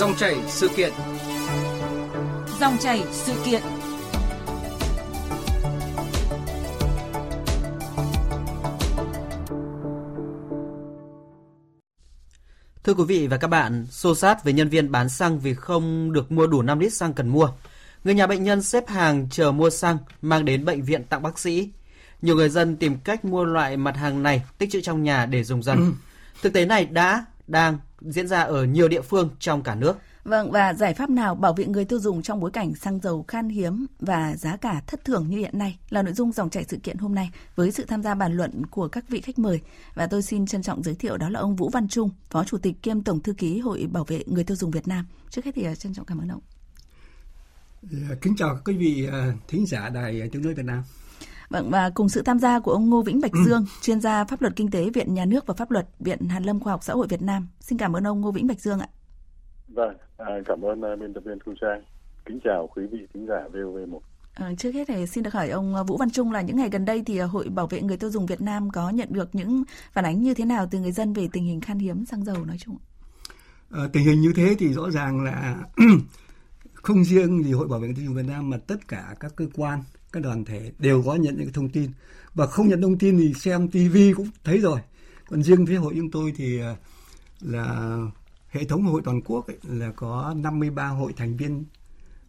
Dòng chảy sự kiện. Dòng chảy sự kiện. Thưa quý vị và các bạn, xô sát với nhân viên bán xăng vì không được mua đủ 5 lít xăng cần mua. Người nhà bệnh nhân xếp hàng chờ mua xăng mang đến bệnh viện tặng bác sĩ. Nhiều người dân tìm cách mua loại mặt hàng này tích trữ trong nhà để dùng dần. Thực tế này đã, đang diễn ra ở nhiều địa phương trong cả nước. Vâng, và giải pháp nào bảo vệ người tiêu dùng trong bối cảnh xăng dầu khan hiếm và giá cả thất thường như hiện nay là nội dung dòng chảy sự kiện hôm nay với sự tham gia bàn luận của các vị khách mời. Và tôi xin trân trọng giới thiệu đó là ông Vũ Văn Trung, Phó Chủ tịch kiêm Tổng Thư ký Hội Bảo vệ Người tiêu dùng Việt Nam. Trước hết thì à, trân trọng cảm ơn ông. Dạ, kính chào các quý vị à, thính giả đài tiếng nói Việt Nam. Vâng và cùng sự tham gia của ông Ngô Vĩnh Bạch Dương, chuyên gia pháp luật kinh tế Viện Nhà nước và Pháp luật Viện Hàn Lâm Khoa học Xã hội Việt Nam. Xin cảm ơn ông Ngô Vĩnh Bạch Dương ạ. Vâng, à, cảm ơn uh, biên tập viên Thu Trang. Kính chào quý vị thính giả VOV1. À, trước hết thì xin được hỏi ông Vũ Văn Trung là những ngày gần đây thì Hội Bảo vệ Người tiêu dùng Việt Nam có nhận được những phản ánh như thế nào từ người dân về tình hình khan hiếm xăng dầu nói chung? À, tình hình như thế thì rõ ràng là không riêng gì Hội Bảo vệ Người tiêu dùng Việt Nam mà tất cả các cơ quan, các đoàn thể đều có nhận những thông tin. Và không nhận thông tin thì xem tivi cũng thấy rồi. Còn riêng phía hội chúng tôi thì à, là hệ thống hội toàn quốc ấy, là có 53 hội thành viên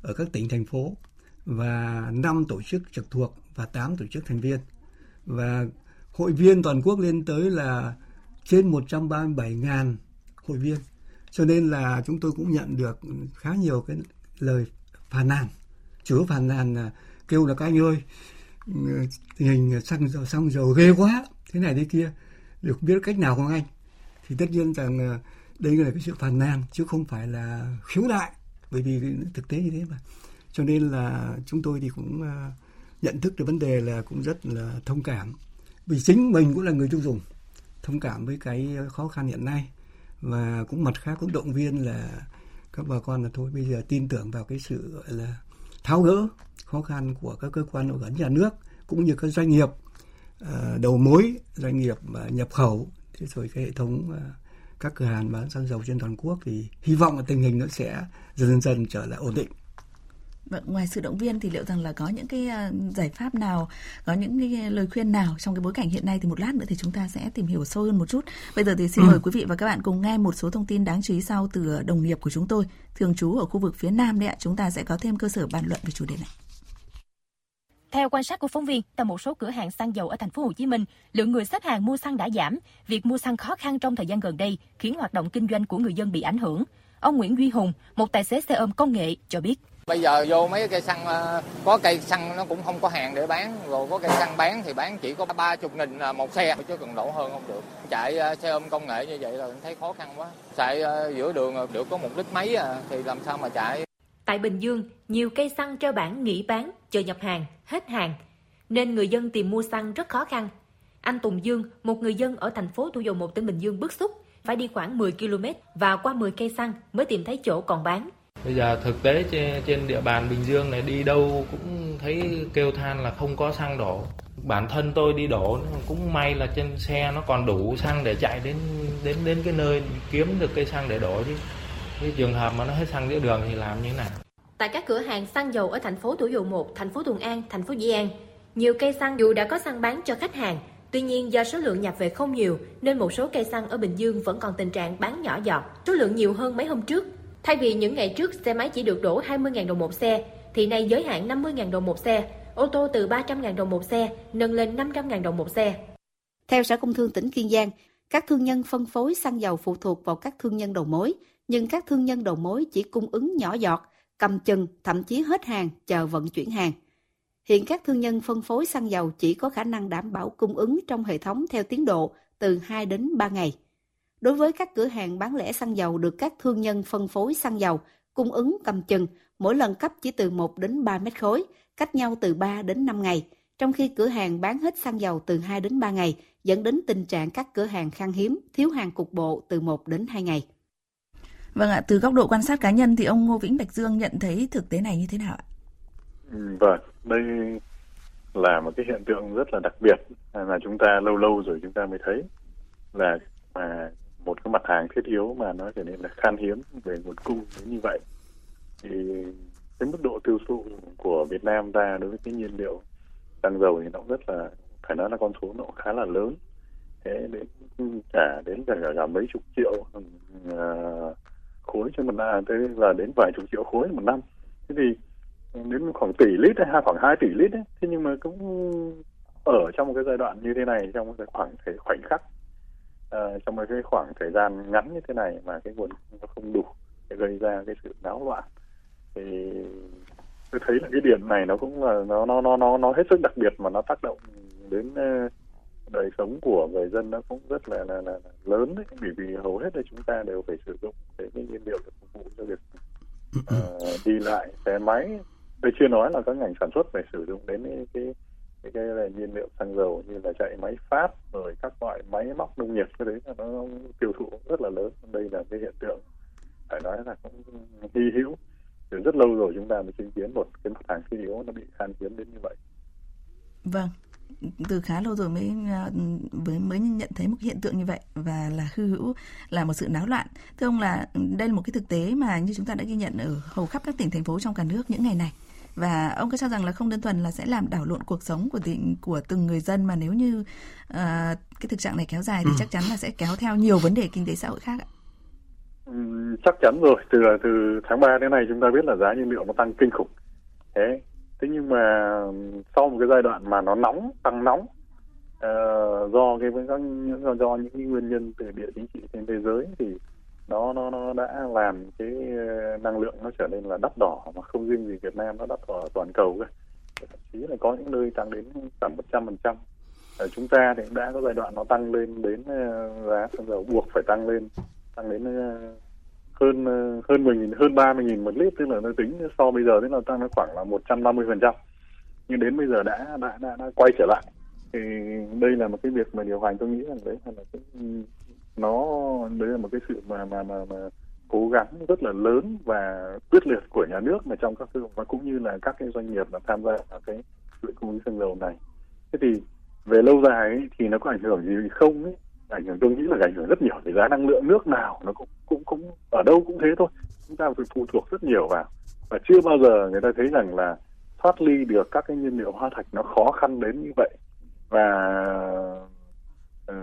ở các tỉnh thành phố và 5 tổ chức trực thuộc và 8 tổ chức thành viên. Và hội viên toàn quốc lên tới là trên 137.000 hội viên. Cho nên là chúng tôi cũng nhận được khá nhiều cái lời phàn nàn chủ yếu phàn nàn là kêu là, các anh ơi ừ, tình hình xăng dầu xăng dầu ghê quá, thế này thế kia, được biết cách nào không anh? Thì tất nhiên rằng đây là cái sự phàn nàn, chứ không phải là khiếu nại, bởi vì thực tế như thế mà. Cho nên là chúng tôi thì cũng ờ, nhận thức được vấn đề là cũng rất là thông cảm. Vì chính mình cũng là người tiêu dùng, thông cảm với cái khó khăn hiện nay. Và cũng mặt khác, cũng động viên là các bà con là thôi, bây giờ tin tưởng vào cái sự, gọi là tháo gỡ khó khăn của các cơ quan quản nhà nước cũng như các doanh nghiệp ờ, đầu mối, doanh nghiệp ờ, nhập khẩu thế rồi cái hệ thống ờ, các cửa hàng bán xăng dầu trên toàn quốc thì hy vọng là tình hình nó sẽ dần dần trở lại ổn định. Vâng, ngoài sự động viên thì liệu rằng là có những cái giải pháp nào, có những cái lời khuyên nào trong cái bối cảnh hiện nay thì một lát nữa thì chúng ta sẽ tìm hiểu sâu hơn một chút. Bây giờ thì xin mời quý vị và các bạn cùng nghe một số thông tin đáng chú ý sau từ đồng nghiệp của chúng tôi, thường trú ở khu vực phía Nam đấy ạ. Chúng ta sẽ có thêm cơ sở bàn luận về chủ đề này. Theo quan sát của phóng viên, tại một số cửa hàng xăng dầu ở thành phố Hồ Chí Minh, lượng người xếp hàng mua xăng đã giảm. Việc mua xăng khó khăn trong thời gian gần đây khiến hoạt động kinh doanh của người dân bị ảnh hưởng. Ông Nguyễn Duy Hùng, một tài xế xe ôm công nghệ cho biết. Bây giờ vô mấy cây xăng ờ, có cây xăng nó cũng không có hàng để bán, rồi có cây xăng bán thì bán chỉ có 30 nghìn một xe chứ cần đổ hơn không được. Chạy ờ, xe ôm công nghệ như vậy là thấy khó khăn quá. Chạy ờ, giữa đường được có một lít mấy à, thì làm sao mà chạy. Tại Bình Dương, nhiều cây xăng treo bảng nghỉ bán, chờ nhập hàng, hết hàng, nên người dân tìm mua xăng rất khó khăn. Anh Tùng Dương, một người dân ở thành phố Thủ Dầu Một tỉnh Bình Dương bức xúc, phải đi khoảng 10 km và qua 10 cây xăng mới tìm thấy chỗ còn bán. Bây giờ thực tế trên, trên địa bàn Bình Dương này đi đâu cũng thấy kêu than là không có xăng đổ. Bản thân tôi đi đổ cũng may là trên xe nó còn đủ xăng để chạy đến đến đến cái nơi kiếm được cây xăng để đổ chứ. Cái trường hợp mà nó hết xăng giữa đường thì làm như thế nào? Tại các cửa hàng xăng dầu ở thành phố Thủ Dầu Một, thành phố Thuận An, thành phố Dĩ An, nhiều cây xăng dù đã có xăng bán cho khách hàng, tuy nhiên do số lượng nhập về không nhiều nên một số cây xăng ở Bình Dương vẫn còn tình trạng bán nhỏ giọt, số lượng nhiều hơn mấy hôm trước. Thay vì những ngày trước xe máy chỉ được đổ 20.000 đồng một xe, thì nay giới hạn 50.000 đồng một xe, ô tô từ 300.000 đồng một xe nâng lên 500.000 đồng một xe. Theo Sở Công Thương tỉnh Kiên Giang, các thương nhân phân phối xăng dầu phụ thuộc vào các thương nhân đầu mối, nhưng các thương nhân đầu mối chỉ cung ứng nhỏ giọt, cầm chừng, thậm chí hết hàng, chờ vận chuyển hàng. Hiện các thương nhân phân phối xăng dầu chỉ có khả năng đảm bảo cung ứng trong hệ thống theo tiến độ từ 2 đến 3 ngày. Đối với các cửa hàng bán lẻ xăng dầu được các thương nhân phân phối xăng dầu cung ứng cầm chừng, mỗi lần cấp chỉ từ 1 đến 3 mét khối, cách nhau từ 3 đến 5 ngày, trong khi cửa hàng bán hết xăng dầu từ 2 đến 3 ngày, dẫn đến tình trạng các cửa hàng khan hiếm, thiếu hàng cục bộ từ 1 đến 2 ngày. Vâng ạ, từ góc độ quan sát cá nhân thì ông Ngô Vĩnh Bạch Dương nhận thấy thực tế này như thế nào ạ? Vâng, đây là một cái hiện tượng rất là đặc biệt mà chúng ta lâu lâu rồi chúng ta mới thấy là mà một cái mặt hàng thiết yếu mà nó trở nên là khan hiếm về nguồn cung như vậy thì cái mức độ tiêu thụ của Việt Nam ra đối với cái nhiên liệu xăng dầu thì nó rất là phải nói là con số nó khá là lớn thế đến cả đến cả, cả, cả mấy chục triệu uh, khối trên một năm tới là đến vài chục triệu khối một năm thế thì đến khoảng tỷ lít hay khoảng 2 tỷ lít ấy. thế nhưng mà cũng ở trong một cái giai đoạn như thế này trong một cái khoảng thời khoảnh khắc uh, trong một cái khoảng thời gian ngắn như thế này mà cái nguồn nó không đủ để gây ra cái sự náo loạn thì tôi thấy là cái điểm này nó cũng là nó nó nó nó nó hết sức đặc biệt mà nó tác động đến uh, đời sống của người dân nó cũng rất là là, là, là lớn đấy. Bởi vì hầu hết là chúng ta đều phải sử dụng cái nhiên liệu để phục vụ cho việc uh, đi lại xe máy. Tôi chưa nói là các ngành sản xuất phải sử dụng đến cái cái cái, cái là nhiên liệu xăng dầu như là chạy máy phát rồi các loại máy móc nông nghiệp cái đấy là nó tiêu thụ rất là lớn. Đây là cái hiện tượng phải nói là cũng hy hữu. Từ rất lâu rồi chúng ta mới chứng kiến một cái mặt hàng thiết yếu nó bị khan hiếm đến như vậy. Vâng từ khá lâu rồi mới ờ, mới mới nhận thấy một hiện tượng như vậy và là hư hữu là một sự náo loạn. Thưa ông là đây là một cái thực tế mà như chúng ta đã ghi nhận ở hầu khắp các tỉnh thành phố trong cả nước những ngày này và ông có cho rằng là không đơn thuần là sẽ làm đảo lộn cuộc sống của tỉnh của từng người dân mà nếu như uh, cái thực trạng này kéo dài thì ừ. chắc chắn là sẽ kéo theo nhiều vấn đề kinh tế xã hội khác ạ. Ừ, chắc chắn rồi từ từ tháng 3 đến nay chúng ta biết là giá nhiên liệu nó tăng kinh khủng thế thế nhưng mà sau một cái giai đoạn mà nó nóng tăng nóng uh, do cái với các do, do những cái nguyên nhân từ địa chính trị trên thế giới thì nó nó nó đã làm cái ờ, năng lượng nó trở nên là đắt đỏ mà không riêng gì Việt Nam nó đắt đỏ toàn cầu cơ. Thậm chí là có những nơi tăng đến khoảng một trăm phần trăm. Ở chúng ta thì cũng đã có giai đoạn nó tăng lên đến ờ, giá xăng dầu buộc phải tăng lên tăng đến hơn hơn mười nghìn hơn ba mươi nghìn một lít tức là nó tính so bây giờ tức là tăng nó khoảng là một trăm năm mươi phần trăm. Nhưng đến bây giờ đã đã đã, đã quay trở lại. Thì đây là một cái việc mà điều hành tôi nghĩ rằng đấy là cái ừ, nó đấy là một cái sự mà mà mà, mà cố gắng rất là lớn và quyết liệt của nhà nước mà trong các và cũng như là các cái doanh nghiệp mà tham gia vào cái chuỗi cung ứng xăng dầu này. Thế thì về lâu dài ấy, thì nó có ảnh hưởng gì không ấy? Ảnh hưởng tôi nghĩ là ảnh hưởng rất nhiều về giá năng lượng nước nào nó cũng cũng cũng ở đâu cũng thế thôi. Chúng ta phải phụ thuộc rất nhiều vào. Và chưa bao giờ người ta thấy rằng là thoát ly được các cái nhiên liệu hóa thạch nó khó khăn đến như vậy. Và uh,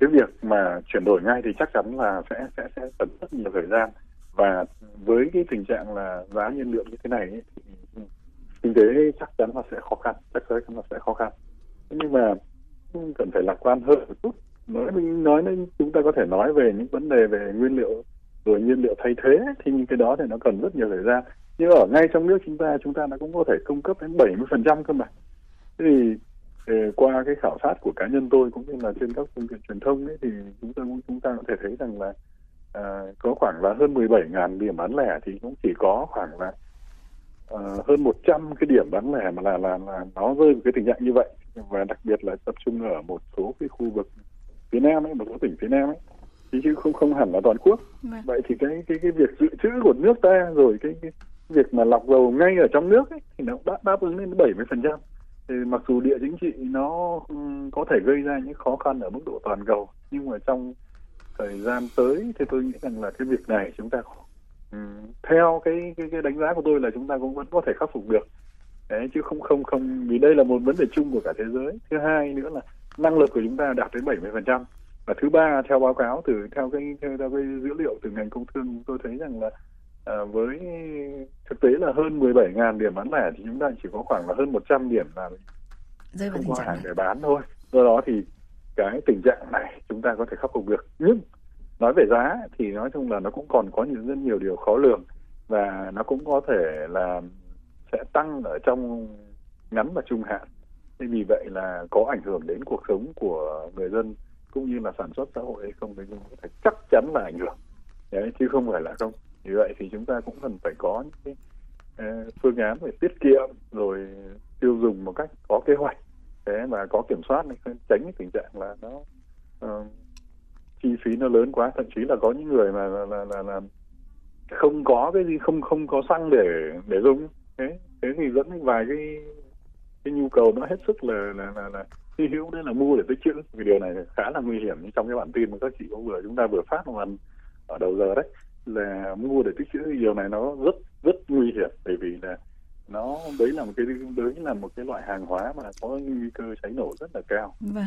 cái việc mà chuyển đổi ngay thì chắc chắn là sẽ sẽ sẽ cần rất nhiều thời gian. Và với cái tình trạng là giá nhiên liệu như thế này ấy, thì kinh tế chắc chắn là sẽ khó khăn chắc chắn là sẽ khó khăn. Nhưng mà cần phải lạc quan hơn một chút. Nói nói nên chúng ta có thể nói về những vấn đề về nguyên liệu rồi nhiên liệu thay thế thì những cái đó thì nó cần rất nhiều thời gian. Nhưng ở ngay trong nước chúng ta chúng ta nó cũng có thể cung cấp đến 70 phần trăm cơ mà. Thế thì qua cái khảo sát của cá nhân tôi cũng như là trên các phương tiện truyền thông ấy, thì chúng ta chúng ta có thể thấy rằng là à, có khoảng là hơn 17.000 điểm bán lẻ thì cũng chỉ có khoảng là à, hơn 100 cái điểm bán lẻ mà là là là nó rơi vào cái tình trạng như vậy. Và đặc biệt là tập trung ở một số cái khu vực phía nam ấy một số tỉnh phía nam ấy thì chứ không không hẳn là toàn quốc. Vâng. vậy thì cái cái cái việc dự trữ của nước ta rồi cái, cái việc mà lọc dầu ngay ở trong nước ấy, thì nó đã đáp ứng lên 70 phần trăm thì mặc dù địa chính trị nó có thể gây ra những khó khăn ở mức độ toàn cầu nhưng mà trong thời gian tới thì tôi nghĩ rằng là cái việc này chúng ta ừ, theo cái, cái cái đánh giá của tôi là chúng ta cũng vẫn có thể khắc phục được. Đấy chứ không không không vì đây là một vấn đề chung của cả thế giới. Thứ hai nữa là năng lực của chúng ta đạt đến 70 phần trăm. Và thứ ba theo báo cáo từ theo cái theo, theo cái dữ liệu từ ngành công thương tôi thấy rằng là à, với thực tế là hơn 17.000 điểm bán lẻ thì chúng ta chỉ có khoảng là hơn 100 điểm là Rơi không có hàng để bán thôi. Do đó thì cái tình trạng này chúng ta có thể khắc phục được. Nhưng nói về giá thì nói chung là nó cũng còn có nhiều rất nhiều điều khó lường và nó cũng có thể là sẽ tăng ở trong ngắn và trung hạn. Nên vì vậy là có ảnh hưởng đến cuộc sống của người dân cũng như là sản xuất xã hội hay không thì chắc chắn là ảnh hưởng. Đấy chứ không phải là không như vậy thì chúng ta cũng cần phải có những cái ờ, phương án về tiết kiệm rồi tiêu dùng một cách có kế hoạch. Thế mà có kiểm soát này tránh cái tình trạng là nó uh, chi phí nó lớn quá. Thậm chí là có những người mà là, là, là, là không có cái gì không không có xăng để để dùng. Thế thế thì dẫn đến vài cái cái nhu cầu nó hết sức là là là, là hy hữu đấy là mua để tích trữ. Vì điều này khá là nguy hiểm. Trong cái bản tin mà các chị cũng vừa chúng ta vừa phát một lần ở đầu giờ đấy là mua để tích trữ điều này nó rất rất nguy hiểm bởi vì là nó đấy là một cái đấy là một cái loại hàng hóa mà có nguy cơ cháy nổ rất là cao. Vâng.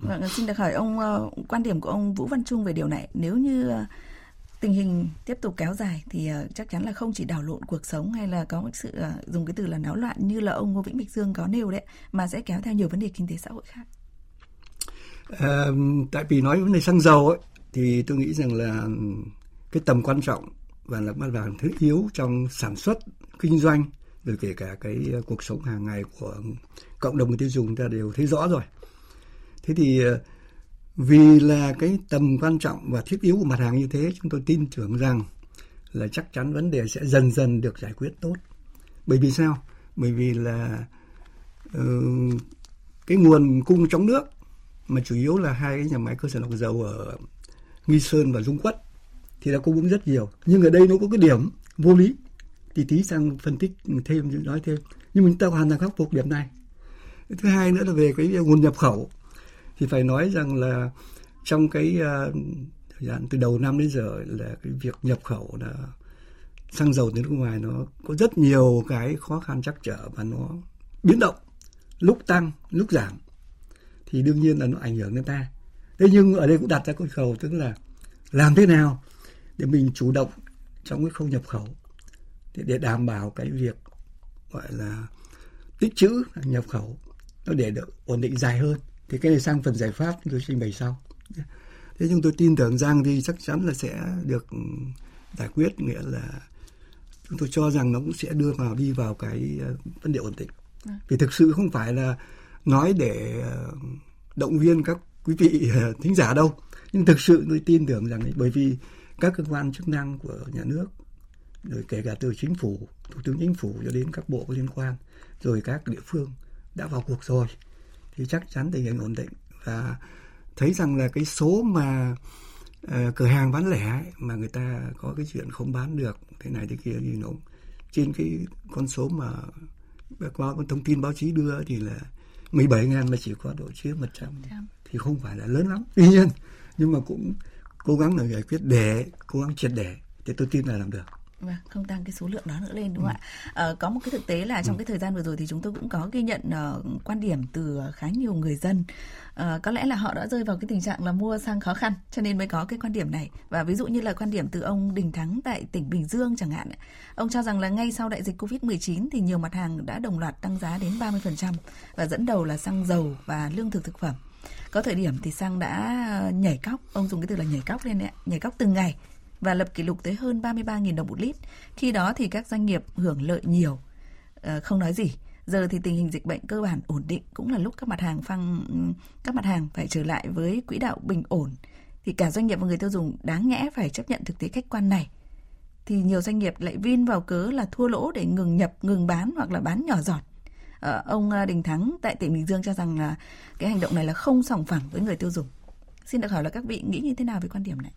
Vâng, xin được hỏi ông uh, quan điểm của ông Vũ Văn Trung về điều này. Nếu như uh, tình hình tiếp tục kéo dài thì uh, chắc chắn là không chỉ đảo lộn cuộc sống hay là có một sự dùng cái từ là náo loạn như là ông Ngô Vĩnh Bạch Dương có nêu đấy, mà sẽ kéo theo nhiều vấn đề kinh tế xã hội khác. À, tại vì nói vấn đề xăng dầu ấy, thì tôi nghĩ rằng là cái tầm quan trọng và là mặt hàng thứ yếu trong sản xuất kinh doanh rồi kể cả cái ờ, cuộc sống hàng ngày của cộng đồng người tiêu dùng ta đều thấy rõ rồi. Thế thì ờ, vì là cái tầm quan trọng và thiết yếu của mặt hàng như thế chúng tôi tin tưởng rằng là chắc chắn vấn đề sẽ dần dần được giải quyết tốt. Bởi vì sao? Bởi vì là uh, cái nguồn cung trong nước mà chủ yếu là hai cái nhà máy cơ sở lọc dầu ở nghi sơn và dung quất thì đã cung ứng rất nhiều. Nhưng ở đây nó có cái điểm vô lý. Thì tí sang phân tích thêm nói thêm. Nhưng mình ta hoàn toàn khắc phục điểm này. Thứ hai nữa là về cái nguồn nhập khẩu. Thì phải nói rằng là trong cái uh, thời gian từ đầu năm đến giờ là cái việc nhập khẩu là xăng dầu từ nước ngoài nó có rất nhiều cái khó khăn chắc trở và nó biến động. Lúc tăng lúc giảm. Thì đương nhiên là nó ảnh hưởng đến ta. Thế nhưng ở đây cũng đặt ra câu khẩu tức là làm thế nào để mình chủ động trong cái khâu nhập khẩu để, để đảm bảo cái việc gọi là tích trữ nhập khẩu nó để được ổn định dài hơn. Thì cái này sang phần giải pháp tôi trình bày sau. Thế nhưng tôi tin tưởng rằng thì chắc chắn là sẽ được giải quyết nghĩa là chúng tôi cho rằng nó cũng sẽ đưa vào đi vào cái ờ, vấn đề ổn định. Vâng. vì thực sự không phải là nói để ờ, động viên các quý vị ờ, thính giả đâu. Nhưng thực sự tôi tin tưởng rằng ấy, bởi vì các cơ quan chức năng của nhà nước rồi kể cả từ chính phủ thủ tướng chính phủ cho đến các bộ có liên quan rồi các địa phương đã vào cuộc rồi thì chắc chắn tình hình ổn định. Và thấy rằng là cái số mà uh, cửa hàng bán lẻ ấy, mà người ta có cái chuyện không bán được thế này thế kia thì nó trên cái con số mà qua thông tin báo chí đưa thì là 17 ngàn mà chỉ có độ chia 100 thì không phải là lớn lắm tuy nhiên nhưng mà cũng cố gắng là giải quyết để cố gắng triệt để thì tôi tin là làm được Vâng, không tăng cái số lượng đó nữa lên đúng không ừ. ạ? À, có một cái thực tế là trong ừ. cái thời gian vừa rồi thì chúng tôi cũng có ghi nhận uh, quan điểm từ khá nhiều người dân. Uh, có lẽ là họ đã rơi vào cái tình trạng là mua xăng khó khăn cho nên mới có cái quan điểm này. Và ví dụ như là quan điểm từ ông Đình Thắng tại tỉnh Bình Dương chẳng hạn. Ông cho rằng là ngay sau đại dịch Covid-19 thì nhiều mặt hàng đã đồng loạt tăng giá đến 30% và dẫn đầu là xăng dầu và lương thực thực phẩm có thời điểm thì xăng đã ờ, nhảy cóc ông dùng cái từ là nhảy cóc lên đấy nhảy cóc từng ngày và lập kỷ lục tới hơn 33.000 đồng một lít. Khi đó thì các doanh nghiệp hưởng lợi nhiều, à, không nói gì. Giờ thì tình hình dịch bệnh cơ bản ổn định cũng là lúc các mặt hàng phăng các mặt hàng phải trở lại với quỹ đạo bình ổn thì cả doanh nghiệp và người tiêu dùng đáng nhẽ phải chấp nhận thực tế khách quan này. Thì nhiều doanh nghiệp lại vin vào cớ là thua lỗ để ngừng nhập, ngừng bán hoặc là bán nhỏ giọt. Ờ, ông à, Đình Thắng tại tỉnh Bình Dương cho rằng là cái hành động này là không sòng phẳng với người tiêu dùng. Xin được hỏi là các vị nghĩ như thế nào về quan điểm này?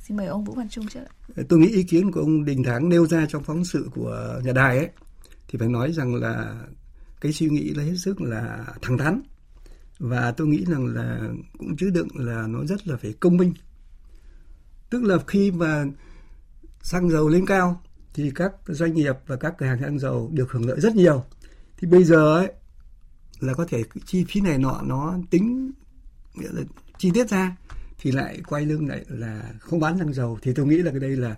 Xin mời ông Vũ Văn Trung trước. Ờ, tôi nghĩ ý kiến của ông Đình Thắng nêu ra trong phóng sự của nhà đài ấy, thì phải nói rằng là cái suy nghĩ là hết sức là thẳng thắn và tôi nghĩ rằng là cũng chứa đựng là nó rất là phải công minh. Tức là khi mà xăng dầu lên cao, thì các doanh nghiệp và các cửa hàng xăng dầu được hưởng lợi rất nhiều. Thì bây giờ ấy là có thể chi phí này nọ nó tính nghĩa là chi tiết ra thì lại quay lưng lại là không bán xăng dầu. Thì tôi nghĩ là cái đây là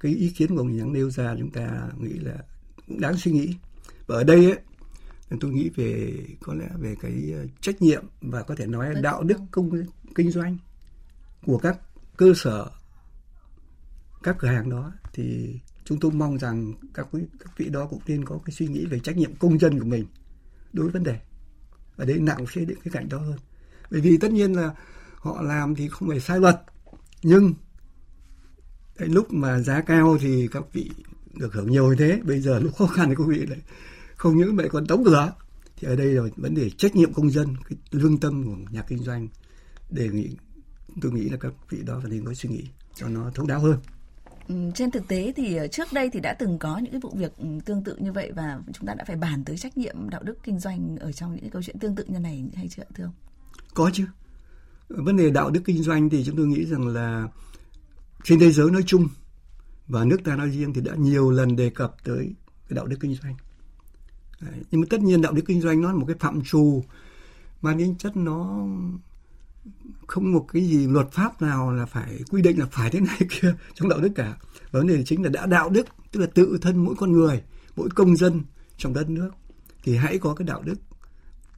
cái ý kiến của ông Nhắn nêu ra chúng ta nghĩ là cũng đáng suy nghĩ. Và ở đây ấy tôi nghĩ về có lẽ về cái ờ, trách nhiệm và có thể nói đạo đức công kinh doanh của các cơ sở các cửa hàng đó thì chúng tôi mong rằng các quý, các vị đó cũng nên có cái suy nghĩ về trách nhiệm công dân của mình đối với vấn đề. Và đấy, nặng phía đến cái cạnh đó hơn. Bởi vì tất nhiên là họ làm thì không phải sai luật, nhưng cái lúc mà giá cao thì các vị được hưởng nhiều như thế. Bây giờ lúc khó khăn thì các vị lại không những vậy còn đóng cửa. Thì ở đây là vấn đề trách nhiệm công dân, cái lương tâm của nhà kinh doanh. Đề nghị, tôi nghĩ là các vị đó phải nên có suy nghĩ cho nó thấu đáo hơn. Ừ, trên thực tế thì ờ, trước đây thì đã từng có những cái vụ việc ừ, tương tự như vậy và chúng ta đã phải bàn tới trách nhiệm đạo đức kinh doanh ở trong những cái câu chuyện tương tự như này hay chưa thưa ông? Có chứ. Vấn đề đạo đức kinh doanh thì chúng tôi nghĩ rằng là trên thế giới nói chung và nước ta nói riêng thì đã nhiều lần đề cập tới cái đạo đức kinh doanh. Đấy. Nhưng mà tất nhiên đạo đức kinh doanh nó là một cái phạm trù, mang tính chất nó không một cái gì luật pháp nào là phải quy định là phải thế này kia trong đạo đức cả. Vấn đề chính là đã đạo đức, tức là tự thân mỗi con người, mỗi công dân trong đất nước thì hãy có cái đạo đức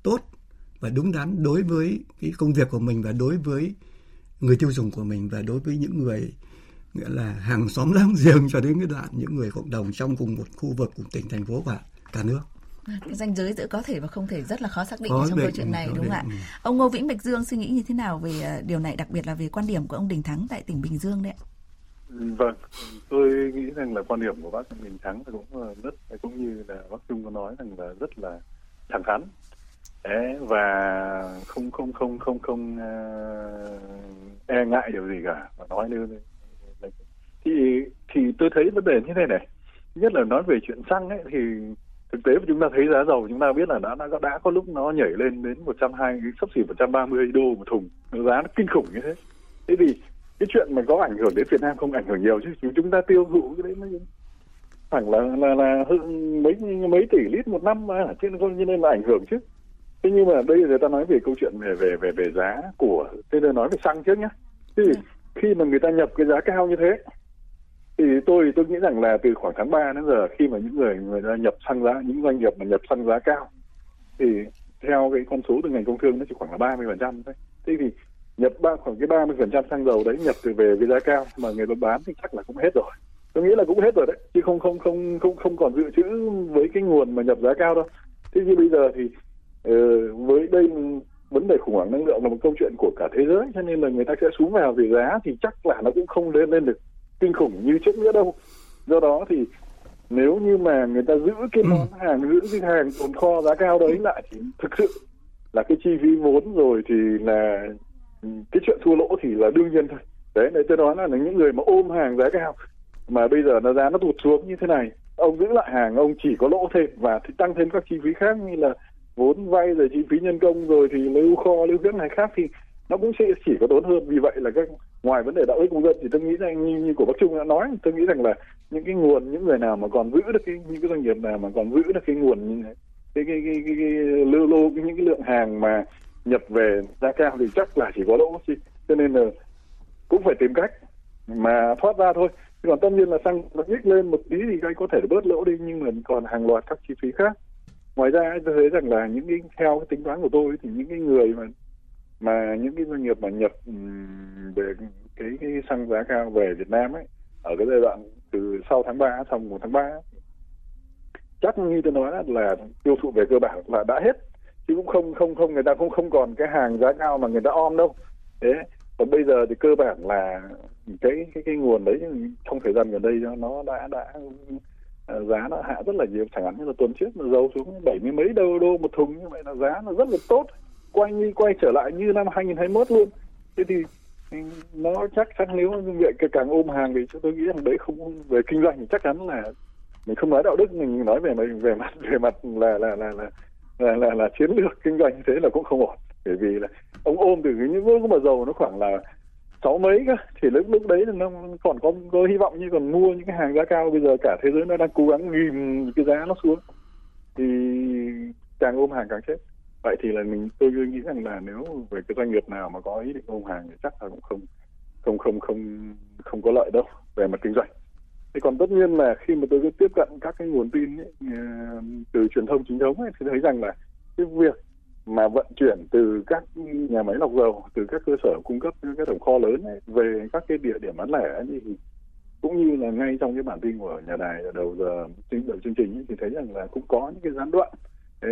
tốt và đúng đắn đối với cái công việc của mình và đối với người tiêu dùng của mình và đối với những người, nghĩa là hàng xóm láng giềng cho đến cái đoạn những người cộng đồng trong cùng một khu vực, cùng tỉnh, thành phố và cả nước cái danh giới giữa có thể và không thể rất là khó xác định có trong định, câu chuyện này đúng không ạ? Ừ. Ông Ngô Vĩnh Bạch Dương suy nghĩ như thế nào về ờ, điều này, đặc biệt là về quan điểm của ông Đình Thắng tại tỉnh Bình Dương đấy ạ? Vâng, tôi nghĩ rằng là quan điểm của bác Đình Thắng cũng ờ, rất cũng như là bác Trung có nói rằng là rất là thẳng thắn Đấy, và không không không không không uh, e ngại điều gì cả và nói lên thì thì tôi thấy vấn đề như thế này nhất là nói về chuyện xăng ấy thì thực tế chúng ta thấy giá dầu chúng ta biết là đã đã, đã có lúc nó nhảy lên đến 120 sắp xỉ 130 đô một thùng. Giá nó kinh khủng như thế. Thế thì cái chuyện mà có ảnh hưởng đến Việt Nam không ảnh hưởng nhiều chứ chúng ta tiêu thụ cái đấy nó khoảng là là là mấy mấy tỷ lít một năm mà cho nên, cho nên là ảnh hưởng chứ. Thế nhưng mà đây người ta nói về câu chuyện về về về về giá của thế nên nói về xăng trước nhá. Thì ừ. khi mà người ta nhập cái giá cao như thế thì tôi tôi nghĩ rằng là từ khoảng tháng 3 đến giờ khi mà những người người ta nhập xăng giá những doanh nghiệp mà nhập xăng giá cao thì theo cái con số từ ngành công thương nó chỉ khoảng là 30 phần trăm thôi. Thế thì nhập ba khoảng cái 30 phần trăm xăng dầu đấy nhập từ về với giá cao mà người ta bán thì chắc là cũng hết rồi. Tôi nghĩ là cũng hết rồi đấy chứ không không không không không còn dự trữ với cái nguồn mà nhập giá cao đâu. Thế như bây giờ thì uh, với đây vấn đề khủng hoảng năng lượng là một câu chuyện của cả thế giới cho nên là người ta sẽ xuống vào về giá thì chắc là nó cũng không lên lên được kinh khủng như trước nữa đâu do đó thì nếu như mà người ta giữ cái ừ. món hàng giữ cái hàng tồn kho giá cao đấy lại thì thực sự là cái chi phí vốn rồi thì là cái chuyện thua lỗ thì là đương nhiên thôi đấy đấy tôi nói là những người mà ôm hàng giá cao mà bây giờ nó giá nó tụt xuống như thế này ông giữ lại hàng ông chỉ có lỗ thêm và thì tăng thêm các chi phí khác như là vốn vay rồi chi phí nhân công rồi thì lưu kho lưu dưỡng này khác thì nó cũng sẽ chỉ có tốn hơn. Vì vậy là các ngoài vấn đề đạo đức công dân thì tôi nghĩ rằng như, như của bác trung đã nói tôi nghĩ rằng là những cái nguồn những người nào mà còn giữ được cái những cái doanh nghiệp nào mà còn giữ được cái nguồn cái cái cái, cái, cái, lưu lô cái, những cái lượng hàng mà nhập về giá cao thì chắc là chỉ có lỗ chứ. Cho nên là cũng phải tìm cách mà thoát ra thôi. Còn tất nhiên là xăng nó nhích lên một tí thì anh có thể bớt lỗ đi nhưng mà còn hàng loạt các chi phí khác. Ngoài ra tôi thấy rằng là những cái theo cái tính toán của tôi thì những cái người mà mà những cái doanh nghiệp mà nhập về cái, cái xăng giá cao về Việt Nam ấy ở cái giai đoạn từ sau tháng 3 xong một tháng 3 chắc như tôi nói là tiêu thụ về cơ bản là đã hết. Chứ cũng không không không người ta cũng không còn cái hàng giá cao mà người ta om đâu. Thế còn bây giờ thì cơ bản là cái cái cái nguồn đấy trong thời gian gần đây nó đã đã ờ, giá nó hạ rất là nhiều. Chẳng hạn như là tuần trước là dầu xuống bảy mươi mấy đô đô một thùng như vậy là giá nó rất là tốt quay như quay trở lại như năm 2021 luôn. Thế thì nó chắc chắn nếu vậy càng ôm hàng thì tôi nghĩ rằng đấy không về kinh doanh thì chắc chắn là mình không nói đạo đức mình nói về về mặt về mặt là là là là là, là, là chiến lược kinh doanh như thế là cũng không ổn. Bởi vì là ông ôm từ những lúc mà dầu nó khoảng là sáu mấy cơ thì lúc lúc đấy là nó còn có, có hy vọng như còn mua những cái hàng giá cao. Bây giờ cả thế giới nó đang cố gắng ghim cái giá nó xuống thì càng ôm hàng càng chết vậy thì là mình tôi nghĩ rằng là nếu về cái doanh nghiệp nào mà có ý định ôm hàng thì chắc là cũng không không không không không có lợi đâu về mặt kinh doanh. Thì còn tất nhiên là khi mà tôi tiếp cận các cái nguồn tin ấy, ờ, từ truyền thông chính thống ấy, thì thấy rằng là cái việc mà vận chuyển từ các nhà máy lọc dầu từ các cơ sở cung cấp các tổng kho lớn ấy, về các cái địa điểm bán lẻ ấy, thì cũng như là ngay trong cái bản tin của nhà đài ở đầu giờ đầu chương trình ấy, thì thấy rằng là cũng có những cái gián đoạn. Thế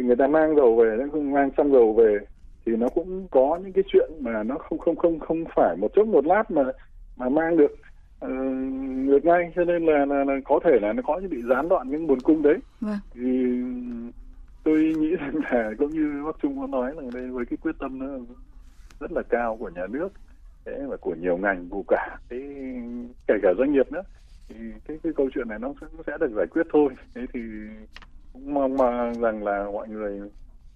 thì người ta mang dầu về nó không mang xăng dầu về thì nó cũng có những cái chuyện mà nó không không không không phải một chốc một lát mà mà mang được uh, được ngay. Cho nên là, là, là có thể là nó có bị gián đoạn những nguồn cung đấy. Vâng. thì tôi nghĩ rằng là cũng như bác trung có nói là đây với cái quyết tâm nó rất là cao của nhà nước thế và của nhiều ngành của cả cái kể cả doanh nghiệp nữa thì cái cái câu chuyện này nó sẽ, nó sẽ được giải quyết thôi. Thế thì cũng mong mà rằng là mọi người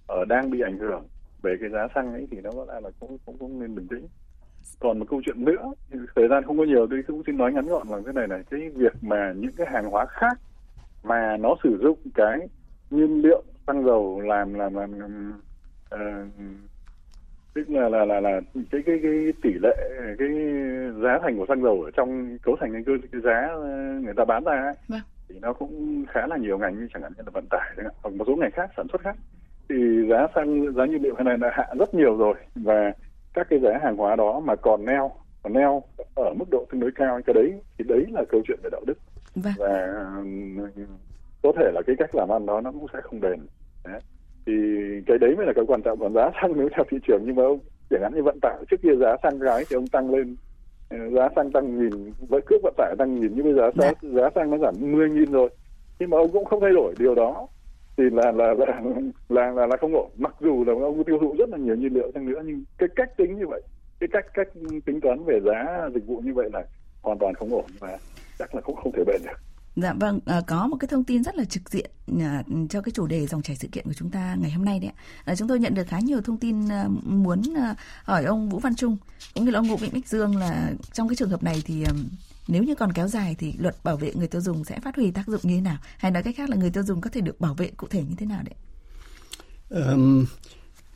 ở đang bị ảnh hưởng về cái giá xăng ấy thì nó có lẽ là cũng cũng cũng nên bình tĩnh. Còn một câu chuyện nữa thời gian không có nhiều tôi cũng xin nói ngắn gọn là thế này này. Cái việc mà những cái hàng hóa khác mà nó sử dụng cái nhiên liệu xăng dầu làm làm làm, làm uh, tức là là là là cái cái cái tỷ lệ cái giá thành của xăng dầu ở trong cấu thành cái, cái giá người ta bán ra ấy, vâng thì nó cũng khá là nhiều ngành như chẳng hạn như là vận tải hoặc một số ngành khác sản xuất khác. Thì giá xăng giá nhiên liệu cái này đã hạ rất nhiều rồi và các cái giá hàng hóa đó mà còn neo còn neo ở mức độ tương đối cao. Cái đấy thì đấy là câu chuyện về đạo đức. Vâng. và có thể là cái cách làm ăn đó nó cũng sẽ không bền. Đấy. thì cái đấy mới là cái quan trọng. Còn giá xăng nếu theo thị trường nhưng mà ông chẳng hạn như vận tải trước kia giá xăng cái thì ông tăng lên giá xăng tăng nghìn với cước vận tải tăng nghìn nhưng bây giờ giá, dạ. giá xăng nó giảm 10 nghìn rồi. Nhưng mà ông cũng không thay đổi điều đó thì là là là là là, là không ổn. Mặc dù là ông tiêu thụ rất là nhiều nhiên liệu chăng nữa nhưng cái cách tính như vậy cái cách cách tính toán về giá dịch vụ như vậy là hoàn toàn không ổn và chắc là cũng không thể bền được Dạ vâng, à, có một cái thông tin rất là trực diện à, cho cái chủ đề dòng chảy sự kiện của chúng ta ngày hôm nay đấy ạ. À, chúng tôi nhận được khá nhiều thông tin à, muốn à, hỏi ông Vũ Văn Trung cũng như là ông Ngô Vĩnh Bích Dương là trong cái trường hợp này thì à, nếu như còn kéo dài thì luật bảo vệ người tiêu dùng sẽ phát huy tác dụng như thế nào? Hay nói cách khác là người tiêu dùng có thể được bảo vệ cụ thể như thế nào đấy? Um,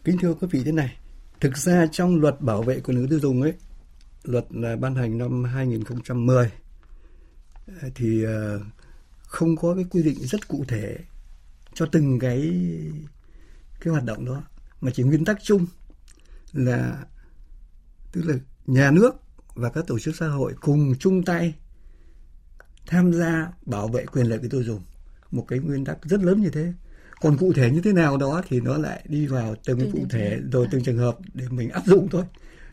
kính thưa quý vị thế này, thực ra trong luật bảo vệ của người tiêu dùng ấy, luật là ban hành năm 2010 thì ờ, không có cái quy định rất cụ thể cho từng cái cái hoạt động đó mà chỉ nguyên tắc chung là tức là nhà nước và các tổ chức xã hội cùng chung tay tham gia bảo vệ quyền lợi người tiêu dùng. Một cái nguyên tắc rất lớn như thế. Còn cụ thể như thế nào đó thì nó lại đi vào từng cụ thể rồi từng trường hợp để mình áp dụng thôi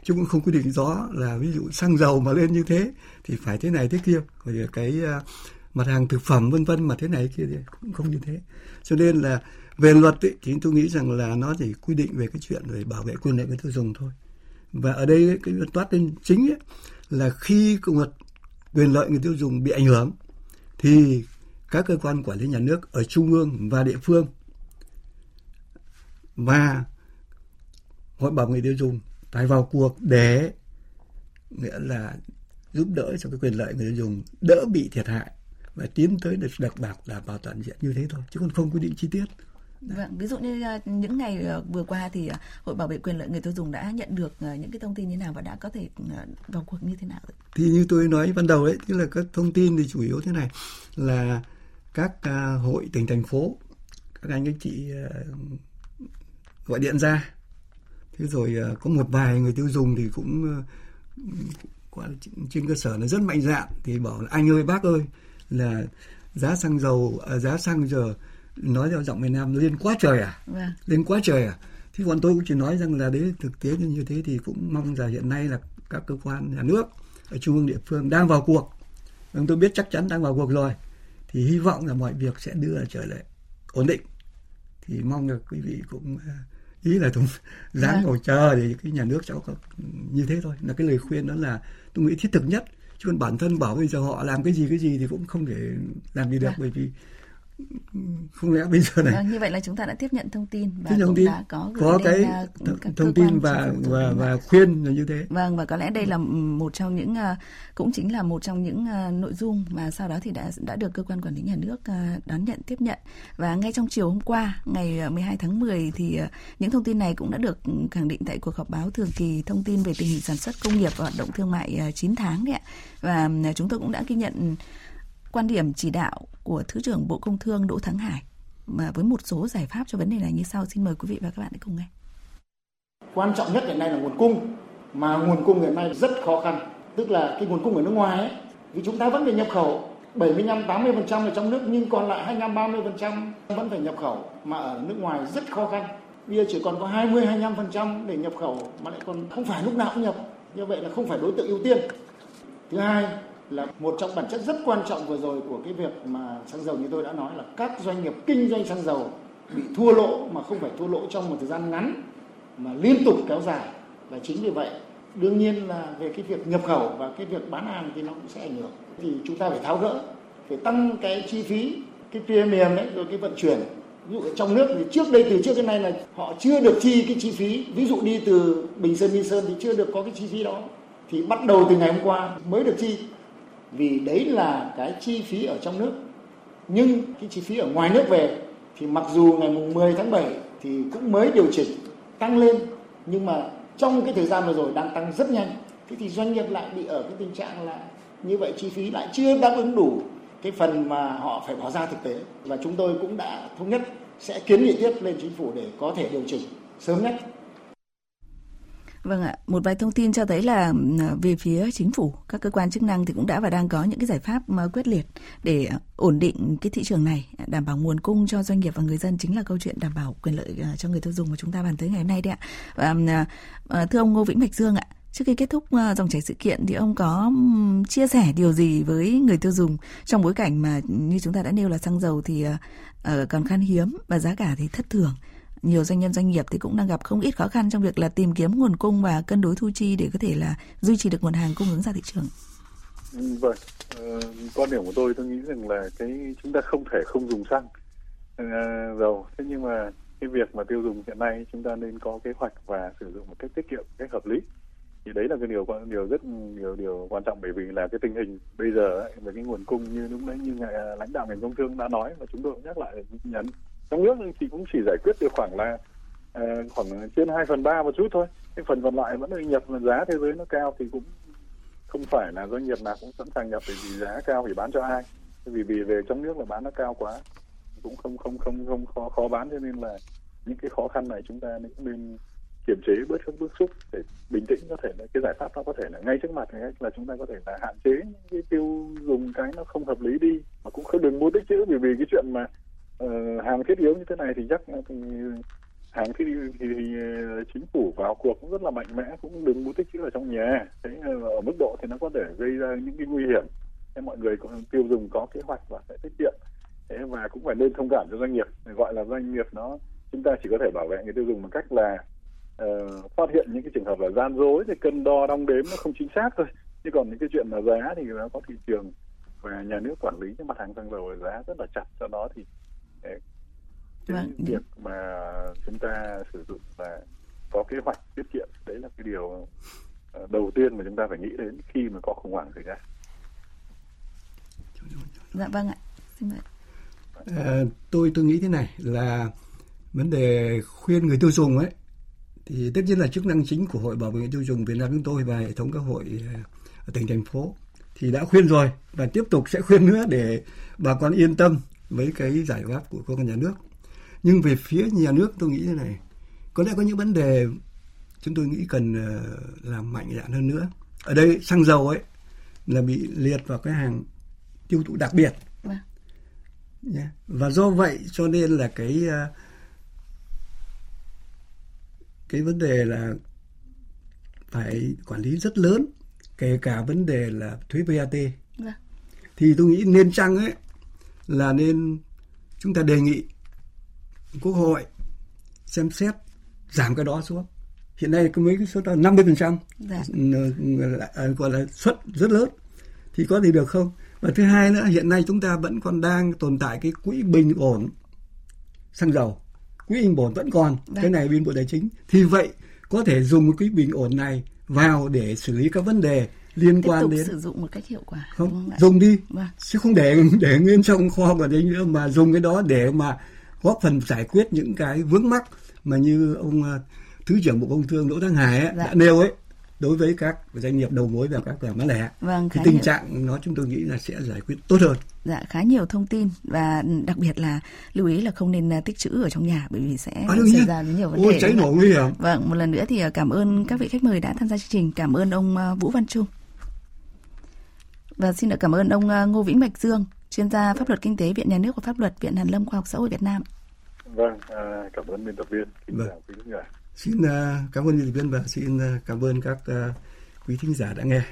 chứ cũng không quy định rõ là ví dụ xăng dầu mà lên như thế thì phải thế này thế kia rồi cái à, mặt hàng thực phẩm vân vân mà thế này kia thì cũng không như thế. Cho nên là về luật ấy, thì tôi nghĩ rằng là nó chỉ quy định về cái chuyện về bảo vệ quyền lợi người tiêu dùng thôi. Và ở đây cái luật toát lên chính ấy, là khi luật quyền lợi người tiêu dùng bị ảnh hưởng thì các cơ quan quản lý nhà nước ở trung ương và địa phương và hội bảo người tiêu dùng phải vào cuộc để nghĩa là giúp đỡ cho cái quyền lợi người tiêu dùng đỡ bị thiệt hại và tiến tới được đặc bảo đảm bảo toàn diện như thế thôi chứ còn không quy định chi tiết Vâng, ví dụ như à, những ngày à, vừa qua thì à, Hội Bảo vệ quyền lợi người tiêu dùng đã nhận được những cái thông tin như nào và đã có thể vào cuộc như thế nào? Thì như tôi nói ban đầu đấy, tức là các thông tin thì chủ yếu thế này là các hội tỉnh thành phố, các anh các chị gọi điện ra thế rồi ờ, có một vài người tiêu dùng thì cũng ờ, trên cơ sở nó rất mạnh dạn thì bảo là anh ơi bác ơi là giá xăng dầu à, giá xăng giờ nói theo giọng miền Nam lên quá trời à? Vâng. lên quá trời à? Thì còn tôi cũng chỉ nói rằng là đấy thực tế như thế thì cũng mong là hiện nay là các cơ quan nhà nước ở trung ương địa phương đang vào cuộc. Vâng tôi biết chắc chắn đang vào cuộc rồi. Thì hy vọng là mọi việc sẽ đưa trở lại ổn định. Thì mong là quý vị cũng à, ý là cũng dáng dạ. ngồi chờ để cái nhà nước cháu có như thế thôi là cái lời khuyên đó là tôi nghĩ thiết thực nhất chứ còn bản thân bảo bây giờ họ làm cái gì cái gì thì cũng không thể làm gì được dạ. bởi vì không lẽ bây giờ này vâng, như vậy là chúng ta đã tiếp nhận thông tin và cũng thông tin. đã có có cái th- thông tin và và và khuyên là như thế. Vâng và có lẽ đây là một trong những uh, cũng chính là một trong những uh, nội dung mà sau đó thì đã đã được cơ quan quản lý nhà nước đón nhận tiếp nhận. Và ngay trong chiều hôm qua ngày 12 tháng 10 thì những thông tin này cũng đã được khẳng định tại cuộc họp báo thường kỳ thông tin về tình hình sản xuất công nghiệp và hoạt động thương mại 9 tháng đấy ạ. Và chúng tôi cũng đã ghi nhận quan điểm chỉ đạo của Thứ trưởng Bộ Công Thương Đỗ Thắng Hải mà với một số giải pháp cho vấn đề này như sau. Xin mời quý vị và các bạn hãy cùng nghe. Quan trọng nhất hiện nay là nguồn cung, mà nguồn cung hiện nay rất khó khăn. Tức là cái nguồn cung ở nước ngoài ấy, vì chúng ta vẫn phải nhập khẩu 75 80% ở trong nước nhưng còn lại 25 30% vẫn phải nhập khẩu mà ở nước ngoài rất khó khăn. Bây giờ chỉ còn có 20 25% để nhập khẩu mà lại còn không phải lúc nào cũng nhập. Như vậy là không phải đối tượng ưu tiên. Thứ hai là một trong bản chất rất quan trọng vừa rồi của cái việc mà xăng dầu như tôi đã nói là các doanh nghiệp kinh doanh xăng dầu bị thua lỗ mà không phải thua lỗ trong một thời gian ngắn mà liên tục kéo dài. Và chính vì vậy, đương nhiên là về cái việc nhập khẩu và cái việc bán hàng thì nó cũng sẽ ảnh hưởng. Thì chúng ta phải tháo gỡ, phải tăng cái chi phí, cái premium đấy rồi cái vận chuyển. Ví dụ ở trong nước thì trước đây, từ trước đến nay là họ chưa được chi cái chi phí. Ví dụ đi từ bình sơn đi sơn thì chưa được có cái chi phí đó. Thì bắt đầu từ ngày hôm qua mới được chi vì đấy là cái chi phí ở trong nước. Nhưng cái chi phí ở ngoài nước về thì mặc dù ngày mùng 10 tháng 7 thì cũng mới điều chỉnh tăng lên, nhưng mà trong cái thời gian vừa rồi đang tăng rất nhanh. Thế thì doanh nghiệp lại bị ở cái tình trạng là như vậy, chi phí lại chưa đáp ứng đủ cái phần mà họ phải bỏ ra thực tế. Và chúng tôi cũng đã thống nhất sẽ kiến nghị tiếp lên chính phủ để có thể điều chỉnh sớm nhất. Vâng ạ, một vài thông tin cho thấy là ừ, về phía chính phủ, các cơ quan chức năng thì cũng đã và đang có những cái giải pháp mà quyết liệt để ờ, ổn định cái thị trường này, đảm bảo nguồn cung cho doanh nghiệp và người dân chính là câu chuyện đảm bảo quyền lợi ờ, cho người tiêu dùng mà chúng ta bàn tới ngày hôm nay đấy ạ. Và, ừ, thưa ông Ngô Vĩnh Bạch Dương ạ, trước khi kết thúc dòng chảy sự kiện thì ông có ừ, chia sẻ điều gì với người tiêu dùng trong bối cảnh mà như chúng ta đã nêu là xăng dầu thì còn khan hiếm và giá cả thì thất thường nhiều doanh nhân doanh nghiệp thì cũng đang gặp không ít khó khăn trong việc là tìm kiếm nguồn cung và cân đối thu chi để có thể là duy trì được nguồn hàng cung ứng ra thị trường. Vâng, uh, quan điểm của tôi tôi nghĩ rằng là cái chúng ta không thể không dùng xăng ờ, dầu. Thế nhưng mà cái việc mà tiêu dùng hiện nay chúng ta nên có kế hoạch và sử dụng một cách tiết kiệm, cách hợp lý. Thì đấy là cái điều điều rất nhiều điều quan trọng bởi vì là cái tình hình bây giờ ấy, về cái nguồn cung như lúc đấy như à, lãnh đạo ngành công thương đã nói và chúng tôi cũng nhắc lại nhấn trong nước thì cũng chỉ giải quyết được khoảng là uh, khoảng trên 2 phần ba một chút thôi. Cái phần còn lại vẫn là nhập mà giá thế giới nó cao thì cũng không phải là doanh nghiệp nào cũng sẵn sàng nhập bởi vì giá cao thì bán cho ai. Vì vì về trong nước là bán nó cao quá cũng không không không không khó khó bán. Cho nên là những cái khó khăn này chúng ta cũng nên kiềm chế bớt các bước xúc để bình tĩnh. Có thể là cái giải pháp nó có thể là ngay trước mặt này là chúng ta có thể là hạn chế những cái tiêu dùng cái nó không hợp lý đi. Mà cũng không đừng mua tích chữ vì vì cái chuyện mà uh, hàng thiết yếu như thế này thì chắc thì hàng thiết yếu thì, thì ờ, chính phủ vào cuộc cũng rất là mạnh mẽ cũng đừng mua tích trữ ở trong nhà. Thế ở mức độ thì nó có thể gây ra những cái nguy hiểm. Thế mọi người cũng tiêu dùng có kế hoạch và sẽ tiết kiệm. Thế và cũng phải nên thông cảm cho doanh nghiệp. Gọi là doanh nghiệp nó chúng ta chỉ có thể bảo vệ người tiêu dùng bằng cách là uh, phát hiện những cái trường hợp là gian dối thì cân đo đong đếm nó không chính xác thôi. Chứ còn những cái chuyện là giá thì nó có thị trường và nhà nước quản lý những mặt hàng xăng dầu giá rất là chặt. Do đó thì cái vâng. việc mà chúng ta sử dụng và có kế hoạch tiết kiệm đấy là cái điều ờ, đầu tiên mà chúng ta phải nghĩ đến khi mà có khủng hoảng xảy ra. Dạ vâng ạ. Xin mời. À, tôi tôi nghĩ thế này là vấn đề khuyên người tiêu dùng ấy thì tất nhiên là chức năng chính của hội bảo vệ người tiêu dùng Việt Nam chúng tôi và hệ thống các hội ờ, ở tỉnh thành phố thì đã khuyên rồi và tiếp tục sẽ khuyên nữa để bà con yên tâm với cái giải pháp của cơ quan nhà nước nhưng về phía nhà nước tôi nghĩ thế này có lẽ có những vấn đề chúng tôi nghĩ cần ờ, làm mạnh dạn hơn nữa ở đây xăng dầu ấy là bị liệt vào cái hàng tiêu thụ đặc biệt vâng. yeah. và do vậy cho nên là cái ờ, cái vấn đề là phải quản lý rất lớn kể cả vấn đề là thuế VAT vâng. thì tôi nghĩ nên chăng ấy là nên chúng ta đề nghị quốc hội xem xét giảm cái đó xuống. Hiện nay có mấy cái suất là 50 phần trăm dạ. À, gọi là suất rất lớn. Thì có gì được không? Và thứ hai nữa hiện nay chúng ta vẫn còn đang tồn tại cái quỹ bình ổn xăng dầu. Quỹ bình ổn vẫn còn dạ. cái này bên bộ tài chính. Thì vậy có thể dùng cái quỹ bình ổn này vào để xử lý các vấn đề liên Tiếp quan đến sử dụng một cách hiệu quả không, không dùng đi vâng. chứ không để để nguyên trong kho của đấy nữa mà dùng cái đó để mà góp phần giải quyết những cái vướng mắc mà như ông uh, thứ trưởng bộ công thương đỗ thắng hải ấy, dạ. đã nêu ấy đối với các doanh nghiệp đầu mối và các cửa bán lẻ vâng, thì tình nhiều. trạng nó chúng tôi nghĩ là sẽ giải quyết tốt hơn. Dạ khá nhiều thông tin và đặc biệt là lưu ý là không nên à, tích trữ ở trong nhà bởi vì sẽ à, xảy ra nhiều vấn Ôi, đề. cháy nổ nguy hiểm. Vâng, một lần nữa thì à, cảm ơn các vị khách mời đã tham gia chương trình. Cảm ơn ông Vũ Văn Trung. Và xin được cảm ơn ông Ngô Vĩnh Bạch Dương, chuyên gia pháp luật kinh tế Viện Nhà nước và Pháp luật Viện Hàn Lâm Khoa học Xã hội Việt Nam. Vâng, à, cảm ơn biên tập viên. Kính vâng. chào quý. Xin uh, cảm ơn biên tập viên và xin uh, cảm ơn các uh, quý thính giả đã nghe.